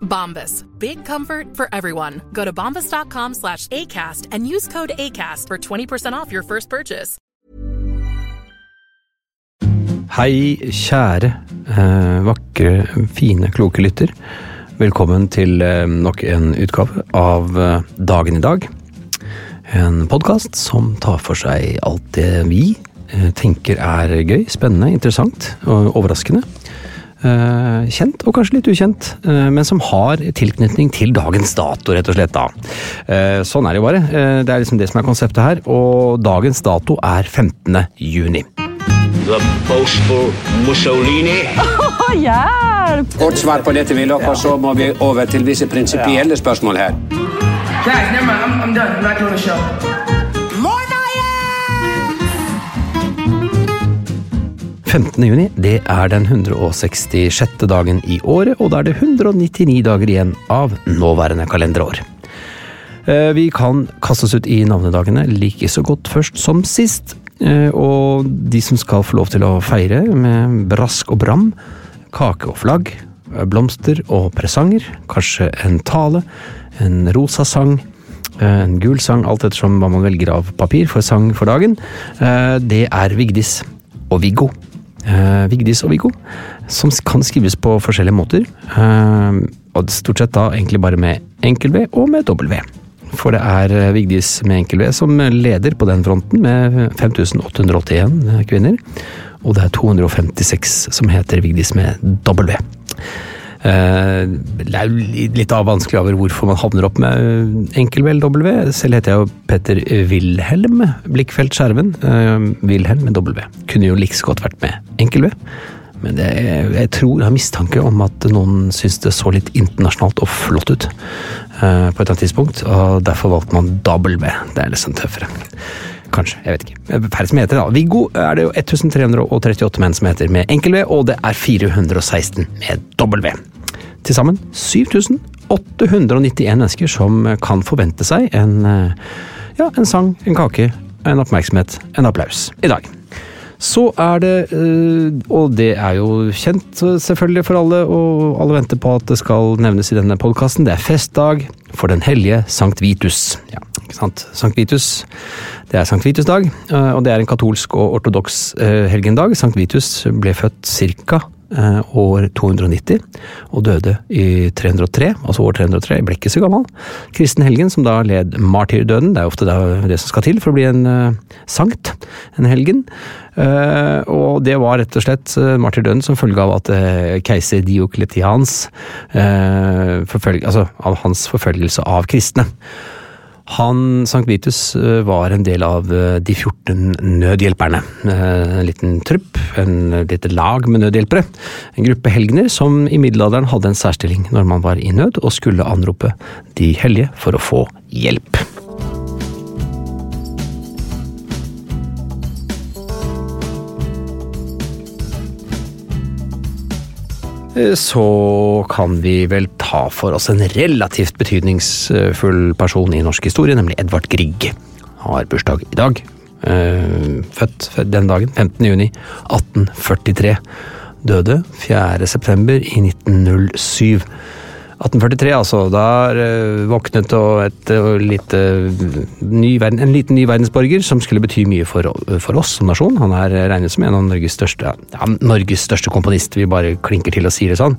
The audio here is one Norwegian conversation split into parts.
Bombas. Big comfort for everyone. Go to bombas.com slash ACAST and use code ACAST for 20% off your first purchase. Hei, kjære, eh, vakre, fine, kloke lytter. Velkommen til eh, nok en utgave av eh, Dagen i dag. En podkast som tar for seg alt det vi tenker er gøy, spennende, interessant og overraskende. Eh, kjent og kanskje litt ukjent, eh, men som har tilknytning til dagens dato, rett og slett. da. Eh, sånn er det jo bare. Eh, det er liksom det som er konseptet her. Og dagens dato er 15. juni. The boastful Mussolini. Kort svar på dette, Willoch, og så må vi over til visse prinsipielle spørsmål her. Guys, never mind. I'm, I'm done. I'm not doing the show. 15. juni det er den 166. dagen i året, og da er det 199 dager igjen av nåværende kalenderår. Eh, Vi kan kaste oss ut i navnedagene like så godt først som sist. Eh, Og de som skal få lov til å feire med brask og bram, kake og flagg, blomster og presanger, kanskje en tale, en rosa sang, eh, en gul sang, alt ettersom hva man velger av papir for sang for dagen, det er Vigdis og Viggo. Eh, Vigdis og Viggo, som kan skrives på forskjellige måter. Eh, og stort sett da egentlig bare med enkel V og med V. For det er eh, Vigdis med enkel V som leder på den fronten, med 5881 kvinner. Og det er 256 som heter Vigdis med. Eh, Det er jo litt av vanskelig over hvorfor man havner opp med enkel eller dobbel V. Selv heter jeg jo Petter Wilhelm Blikkfeldt Skjerven. Eh, Wilhelm med W. Kunne jo like godt vært med enkel V. Men det, jeg tror jeg har mistanke om at noen syns det så litt internasjonalt og flott ut eh, på et eller annet tidspunkt, og derfor valgte man W. Det er liksom tøffere. Kanskje, jeg vet ikke. Færre som heter da. Viggo er det jo 1338 menn som heter med enkel V, og det er 416 med V. Til sammen 7891 mennesker som kan forvente seg en, eh, ja, en sang, en kake, en oppmerksomhet, en applaus i dag. Så er det, eh, og det er jo kjent selvfølgelig for alle, og alle venter på at det skal nevnes i denne podkasten, det er festdag for den hellige Sankt Vitus. Ja, ikke sant? Sankt Vitus, det er Sankt Vitus-dag, eh, og det er en katolsk og ortodoks eh, helgendag. Sankt Vitus ble født eh, år 290, og døde i 303, altså år 303, ble ikke så gammel. Kristen helgen, som da led martyrdøden, det er ofte det, som skal til for å bli en eh, sankt, en helgen. Eh, og det var rett og slett eh, martyrdøden som følge av at eh, keiser Diokletians eh, altså av hans forfølgelse av kristne. Han, Sankt Vitus, eh, var en del av eh, de 14 nødhjelperne. Eh, En liten trupp, en lite lag med nødhjelpere. En gruppe helgener som i middelalderen hadde en særstilling når man var i nød og skulle anrope de hellige for å få hjelp. Så kan vi vel ta for oss en relativt betydningsfull person i norsk historie, nemlig Edvard Grieg. Har bursdag i dag. Eh, født den dagen, 15. juni 1843. Døde 4. september i 1907. 1843, altså. Da uh, våknet et uh, lite, ny verden, en liten ny verdensborger som skulle bety mye for, for, oss som nasjon. Han er regnet som en av Norges største ja, Norges største komponist, vi bare klinker til og sier det sånn.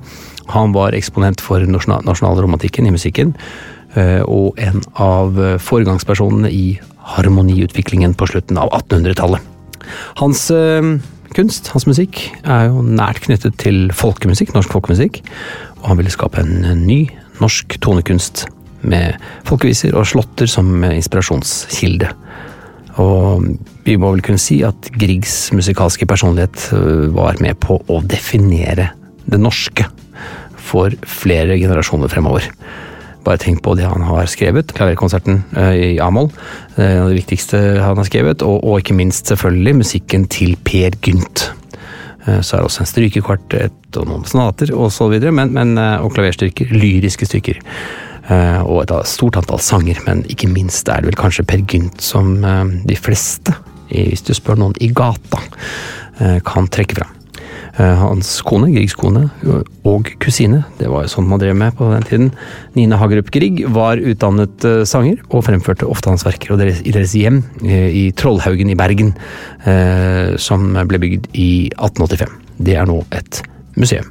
Han var eksponent for nasjonalromantikken i musikken, og en av foregangspersonene i harmoniutviklingen på slutten av 1800-tallet. Hans kunst, hans musikk, er jo nært knyttet til folkemusikk, norsk folkemusikk og han ville skape en ny norsk tonekunst med folkeviser og slåtter som inspirasjonskilde. Og vi må vel kunne si at Griegs musikalske personlighet øh, var med på å definere det norske for flere generasjoner fremover. Bare tenk på det han har skrevet, klaverkonserten øh, i A-moll. En av det viktigste han har skrevet, og, og ikke minst selvfølgelig musikken til Per Gynt. Eh, så er det også en strykekvartett og noen sonater osv. Men, men, eh, og klaverstyrker. Lyriske stykker. Eh, og et stort antall sanger, men ikke minst er det vel kanskje Per Gynt som de fleste, hvis du spør noen i gata, kan trekke fram. Hans kone, Griegs kone, og kusine, det var jo sånn man drev med på den tiden, Nina Hagerup Grieg, var utdannet sanger og fremførte ofte hans verker. I deres hjem i Trollhaugen i Bergen, som ble bygd i 1885. Det er nå et museum.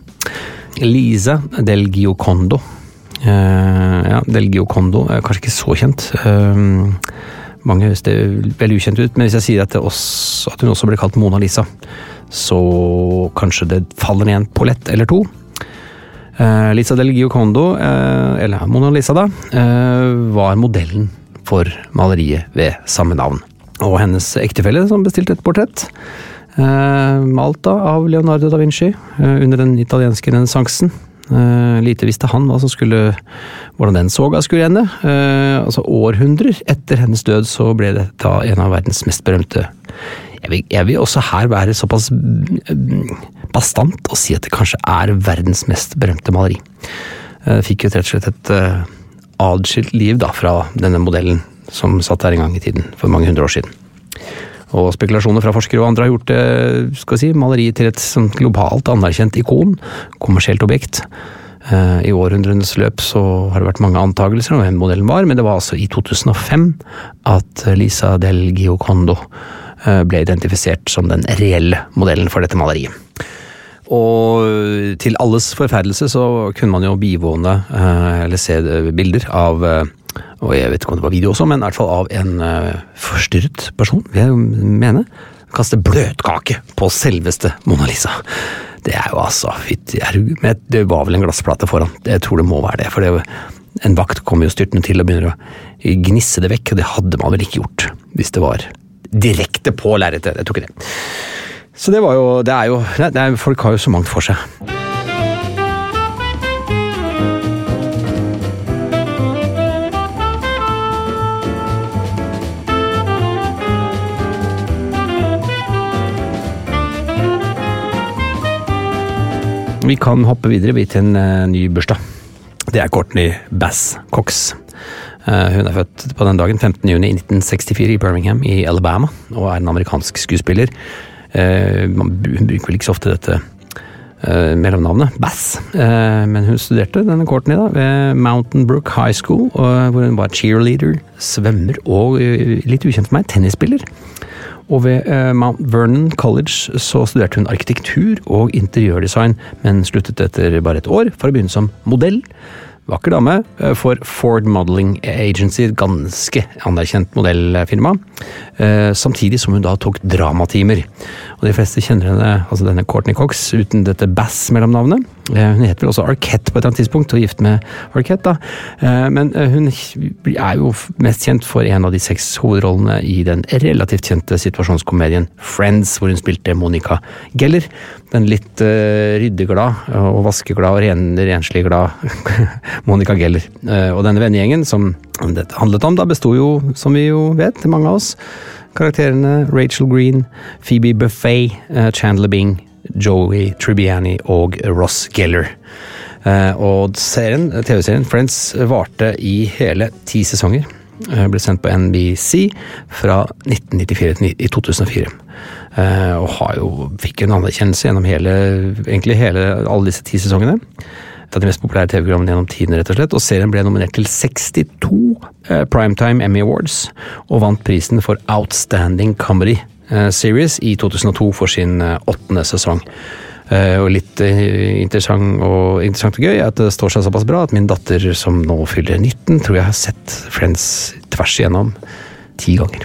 Lisa del Giocondo. Ja, del Giocondo er kanskje ikke så kjent. Mange høres det veldig ukjent ut, men hvis jeg sier at, også, at hun også ble kalt Mona Lisa, så kanskje det faller ned en pollett eller to. Eh, Lisa del Giocondo, eh, eller Mona Lisa, da, eh, var modellen for maleriet ved samme navn. Og hennes ektefelle som bestilte et portrett. Malt av Leonardo da Vinci under den italienske renessansen. lite visste han hva som skulle, hvordan den soga skulle ende. altså Århundrer etter hennes død så ble dette en av verdens mest berømte jeg vil, jeg vil, også her være såpass mm, bastant og si at det kanskje er verdens mest berømte maleri. Jeg fikk jo rett og slett et uh, adskilt liv da fra denne modellen som satt der en gang i tiden, for mange hundre år siden. Og spekulasjoner fra forskere og andre har gjort det, skal vi si, maleriet til et sånn globalt anerkjent ikon, kommersielt objekt. I århundrenes løp så har det vært mange antakelser om hvem modellen var, men det var altså i 2005 at Lisa del Giocondo Eh, ble identifisert som den reelle modellen for dette maleriet. Og til alles forferdelse så kunne man jo bivåne eh, eller se bilder av eh, og jeg vet ikke om det var video også, men i hvert fall av en forstyrret person, vil jeg mene. Kaste bløtkake på selveste Mona Lisa. Det er jo altså fytti Det var vel en glassplate foran. Jeg tror det må være det. For det, en vakt kommer jo styrtende til og begynner å gnisse det vekk, og det hadde man vel ikke gjort hvis det var direkte på lerretet. Jeg tror ikke det. Så det var jo Det er jo det er, Folk har jo så mangt for seg. Vi kan hoppe videre til en uh, ny bursdag. Det er Courtney Bass Cox. Eh, hun er født på den dagen, 15.6.1964 i Birmingham i Alabama, og er en amerikansk skuespiller. Hun man bruker vel ikke så ofte dette eh, mellomnavnet, Bass, men hun studerte denne Courtney da, ved Mountain Brook High School, hvor hun var cheerleader, svømmer og, litt ukjent for meg, tennisspiller. Og ved Mount Vernon College så studerte hun arkitektur og interiørdesign, men sluttet etter bare et år for å begynne som modell. Vakker dame eh, for Ford Modeling Agency, et ganske anerkjent modellfirma. Eh, samtidig som hun da tok dramatimer. Og De fleste kjenner henne, altså denne Courtney Cox, uten dette Bass-mellomnavnet. Eh, hun heter vel også Arquette på et eller annet tidspunkt, og gift med Arquette. da. Men hun er jo mest kjent for en av de seks hovedrollene i den relativt kjente situasjonskomedien Friends, hvor hun spilte Monica Geller. Den litt ryddeglad og vaskeglad og ren, renslig glad Monica Geller. Eh, og denne vennegjengen som dette handlet om, da besto jo, som vi jo vet, mange av oss, karakterene Rachel Green, Phoebe Buffet, eh, Chandler Bing, Joey Tribbiani og Ross Geller. Eh, og serien, TV-serien Friends varte i hele ti sesonger. Eh, Ble sendt på NBC fra 1994 til i 2004. Eh, Og har jo, fikk en anerkjennelse gjennom hele, egentlig hele, alle disse ti sesongene. Et av de mest populære TV-programmene gjennom tiden, rett og slett. Og serien ble nominert til 62 eh, Primetime Emmy Awards, og vant prisen for Outstanding Comedy Series i 2002 for sin eh, åttende sesong. Eh, og litt eh, interessant og, interessant og gøy er at det står seg såpass bra at min datter, som nå fyller 19, tror jeg har sett Friends tvers igjennom ti ganger.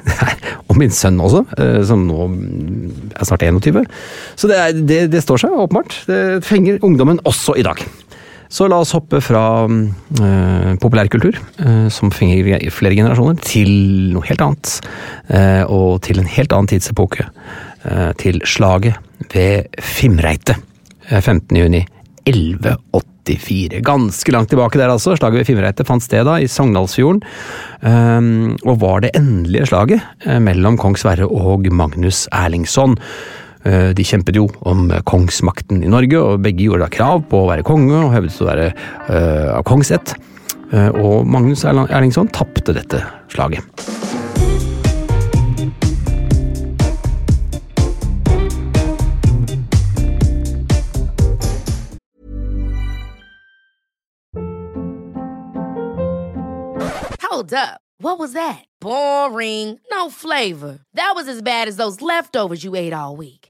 og min sønn også, eh, som nå er snart 21. Så det, er, det, det står seg, åpenbart. Det fenger ungdommen også i dag. Så la oss hoppe fra eh, populærkultur, eh, som fenger flere generasjoner, til noe helt annet. Eh, og til en helt annen tidsepoke. Eh, til slaget ved Fimreite. eh, 15. juni 1184. Ganske langt tilbake der, altså. Slaget ved Fimreite fant sted da i Sogndalsfjorden. eh, og var det endelige slaget eh, mellom kong Sverre og Magnus Erlingsson. Eh, De kjempet jo om kongsmakten i Norge, og begge gjorde da krav på å være konge og hevdet å være eh, av kongsett. Eh, Og Magnus Erlingsson tapte dette slaget. Hold up. What was that? Boring. No flavor. That was as bad as those leftovers you ate all week.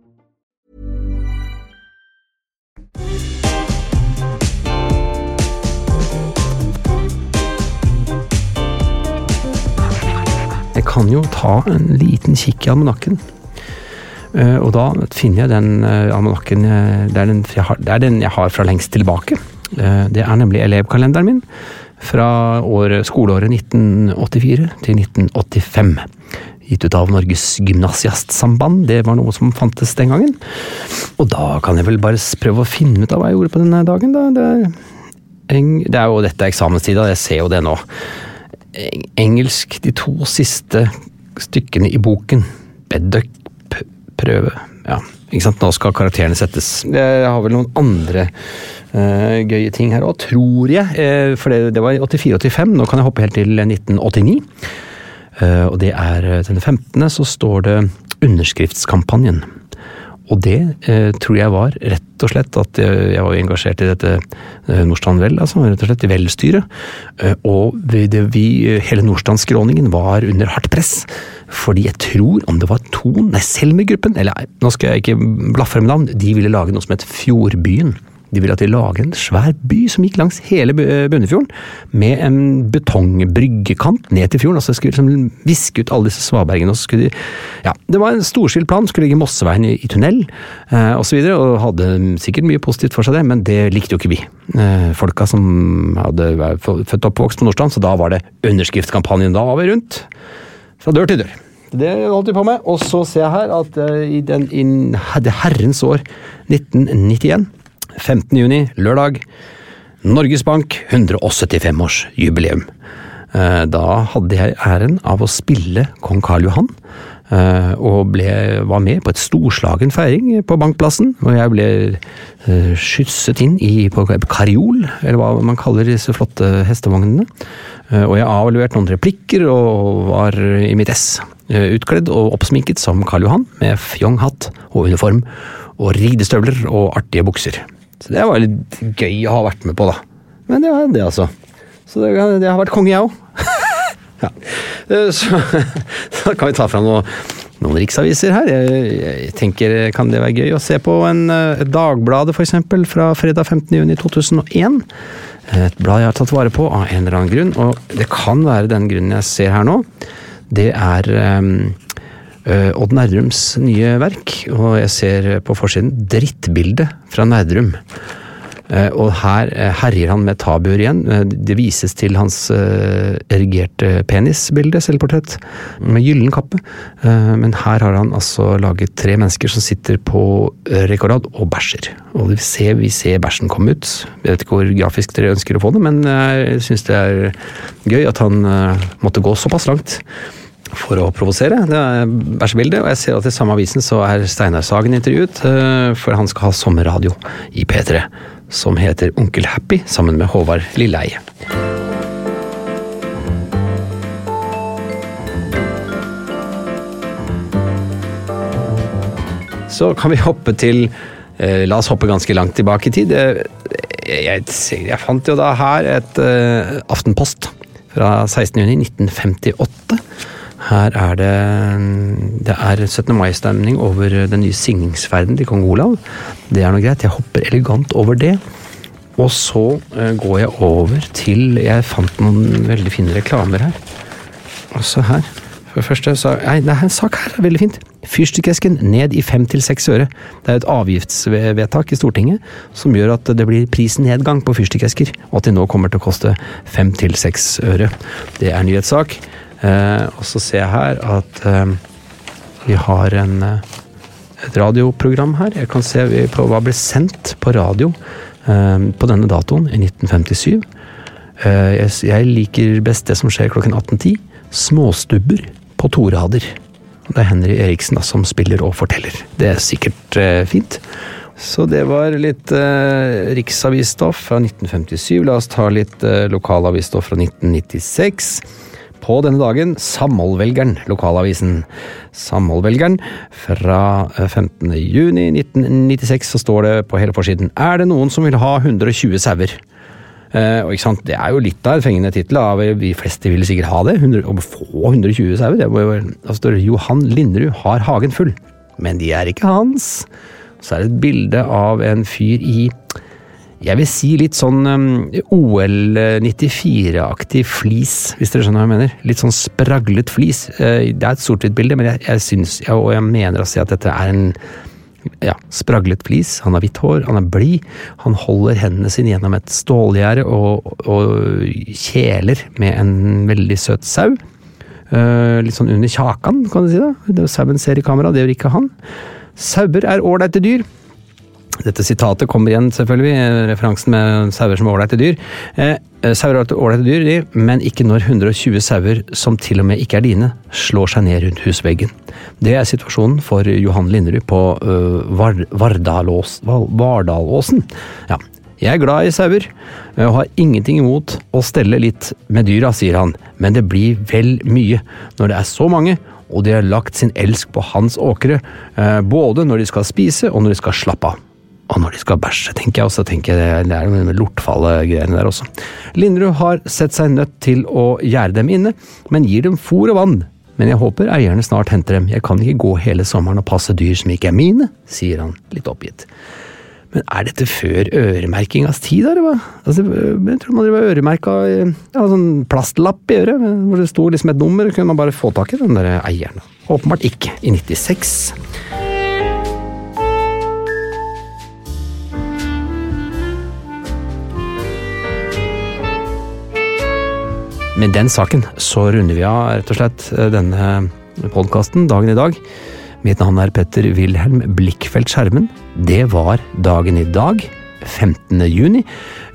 Jeg kan jo ta en liten kikk i almanakken. Eh, og da finner jeg den uh, almanakken eh, det, er den, har, det er den jeg har fra lengst tilbake. Eh, det er nemlig elevkalenderen min fra år, skoleåret 1984 til 1985. Gitt ut av Norges Gymnasiastsamband. Det var noe som fantes den gangen. Og da kan jeg vel bare prøve å finne ut av hva jeg gjorde på denne dagen. Da. Det, er, det er jo dette eksamenstida, jeg ser jo det nå. Eng- Engelsk, de to siste stykkene i boken. Bedduck-prøve. Ja, ikke sant. Nå skal karakterene settes. Jeg har vel noen andre uh, gøye ting her òg, tror jeg. Uh, for det, det var i 84-85. Nå kan jeg hoppe helt til 1989. Uh, og det er eh, den 15. så står det underskriftskampanjen. Og det eh, tror jeg var rett og slett at jeg, jeg var engasjert i dette eh, Nordstrand Vel, altså rett og slett Vel-styret. Eh, og vi, det, vi, hele Nordstrandsskråningen var under hardt press. Fordi jeg tror om det var to, nei Selmer-gruppen, eller nå skal jeg ikke blafre med navn, de ville lage noe som het Fjordbyen. De ville at de lage en svær by som gikk langs hele Bu- Bunnefjorden, med en betongbryggekant ned til fjorden. altså Skulle liksom viske ut alle disse svabergene. og så skulle de, ja, Det var en storskilt plan, skulle ligge Mosseveien i, i tunnel eh, osv. Og, og hadde sikkert mye positivt for seg, det, men det likte jo ikke vi. Eh, folka som hadde vært født og oppvokst på Nordstrand, så da var det underskriftskampanjen. Da var vi rundt fra dør til dør. Det holdt vi på med. Og så ser jeg her at eh, i den, i det herrens år 1991, 15. juni, lørdag, Norges Bank 175-årsjubileum. Eh, Da hadde jeg æren av å spille kong Karl Johan eh, og ble, var med på et storslagen feiring på Bankplassen. Og jeg ble eh, skysset inn i, på kariol, eller hva man kaller disse flotte hestevognene. Og jeg avleverte noen replikker og var i mitt ess. Utkledd og oppsminket som Karl Johan, med fjonghatt og uniform, og ridestøvler og artige bukser. Så det var litt gøy å ha vært med på, da. Men det var det, altså. Så det, det har vært konge, jeg òg. ja. Eh, Så, så kan vi ta fram noe, noen riksaviser her. Jeg, jeg tenker, Kan det være gøy å se på en eh, Dagbladet, eksempel, fra fredag 15.6.2001? Et blad jeg har tatt vare på av en eller annen grunn, og det kan være den grunnen jeg ser her nå. Det er um, Odd Nerdrums nye verk, og jeg ser på forsiden drittbilde fra Nerdrum. Eh, Og her eh, herjer han med tabuer igjen. Eh, Det vises til hans eh, erigerte penisbilde, selvportrett, med gyllen kappe. Eh, Men her har han altså laget tre mennesker som sitter på eh, rekke og og bæsjer. Og vi ser, vi ser bæsjen komme ut. Jeg vet ikke hvor grafisk dere ønsker å få det, men eh, jeg syns det er gøy at han eh, måtte gå såpass langt for å provosere. Det er bæsjebildet, og jeg ser at i samme avisen så er Steinar Sagen intervjuet, eh, for han skal ha sommerradio i P3, som heter Onkel Happy, sammen med Håvard Lilleheie. Så kan vi hoppe til eh, La oss hoppe ganske langt tilbake i tid. Eh, Jeg, jeg, fant jo da her et Aftenpost fra 16.6.1958. Her er det Det er 17. mai-stemning over den nye signingsferden til kong Olav. Det er noe greit. Jeg hopper elegant over det. Og så eh, går jeg over til Jeg fant noen veldig fine reklamer her. Også her. For det første så Nei, det er en sak her. Veldig fint. Fyrstikkesken ned i fem til seks øre. Det er et avgiftsvedtak i Stortinget som gjør at det blir prisnedgang på fyrstikkesker, og at de nå kommer til å koste fem til seks øre. Det er nyhetssak. Eh, og så ser jeg her at eh, vi har en, eh, et radioprogram her. Jeg kan se på hva ble sendt på radio på denne datoen i 1957. Eh, jeg, jeg liker best det som skjer klokken 18.10. Småstubber på to rader. Det er Henry Eriksen da, som spiller og forteller. Det er sikkert eh, fint. Så det var litt eh, riksavisstoff fra 1957. La oss ta litt eh, lokalavisstoff fra 1996. På denne dagen Samholdvelgeren, lokalavisen. Samholdvelgeren fra eh, 15. juni 1996 så står det på hele forsiden Er det noen som vil ha 120 sauer? Eh, og ikke sant, Det er jo litt av en fengende tittel. De fleste vil sikkert ha det. 100, å få 120 sauer. det må jo det Johan Linderud har hagen full. Men de er ikke hans. Så er det et bilde av en fyr i jeg vil si litt sånn um, OL 94-aktig flis, hvis dere skjønner hva jeg mener. Litt sånn spraglet flis. Eh, det er et sort-hvitt bilde, men jeg, jeg syns, og jeg mener å si at dette er en ja, spraglet flis. Han har hvitt hår, han er blid. Han holder hendene sine gjennom et stålgjerde og, og kjeler med en veldig søt sau. Eh, litt sånn under kjakan, kan du si det sauen ser i kamera, det gjør ikke han. Sauer er ålreite dyr. Dette sitatet kommer igjen, selvfølgelig, eh, referansen med sauer som ålreite dyr. Eh, eh, sauer er ålreite dyr, men ikke når 120 sauer, som til og med ikke er dine, slår seg ned rundt husveggen. Det er situasjonen for Johan Linderud på uh, Var Vardalås, Vardalåsen. Ja. Jeg er glad i sauer, og har ingenting imot å stelle litt med dyra, sier han, men det blir vel mye når det er så mange, og de har lagt sin elsk på hans åkre, både når de skal spise og når de skal slappe av. Og når de skal bæsje, tenker jeg også. tenker jeg Det er noe med lortfallet-greiene der også. Linderud har sett seg nødt til å gjerde dem inne, men gir dem fôr og vann. Men jeg håper eierne snart henter dem. Jeg kan ikke gå hele sommeren og passe dyr som ikke er mine, sier han litt oppgitt. Men er dette før øremerkingas tid, eller hva? Altså, jeg tror man driver øremerka ja, sånn plastlapp i øret, hvor det sto liksom et nummer, og kunne man bare få tak i den der eieren. Åpenbart ikke. I 96 Med den saken så runder vi av rett og slett denne podkasten dagen i dag. Mitt navn er Petter Wilhelm Blikkfeldt Skjermen. Det var dagen i dag, 15. juni.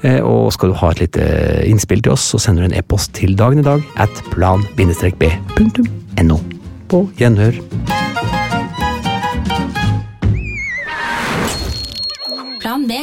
Eh, Og skal du ha et lite innspill til oss, så sender du en e-post til dagen i dag at plan-b.no. På gjenhør. Plan B.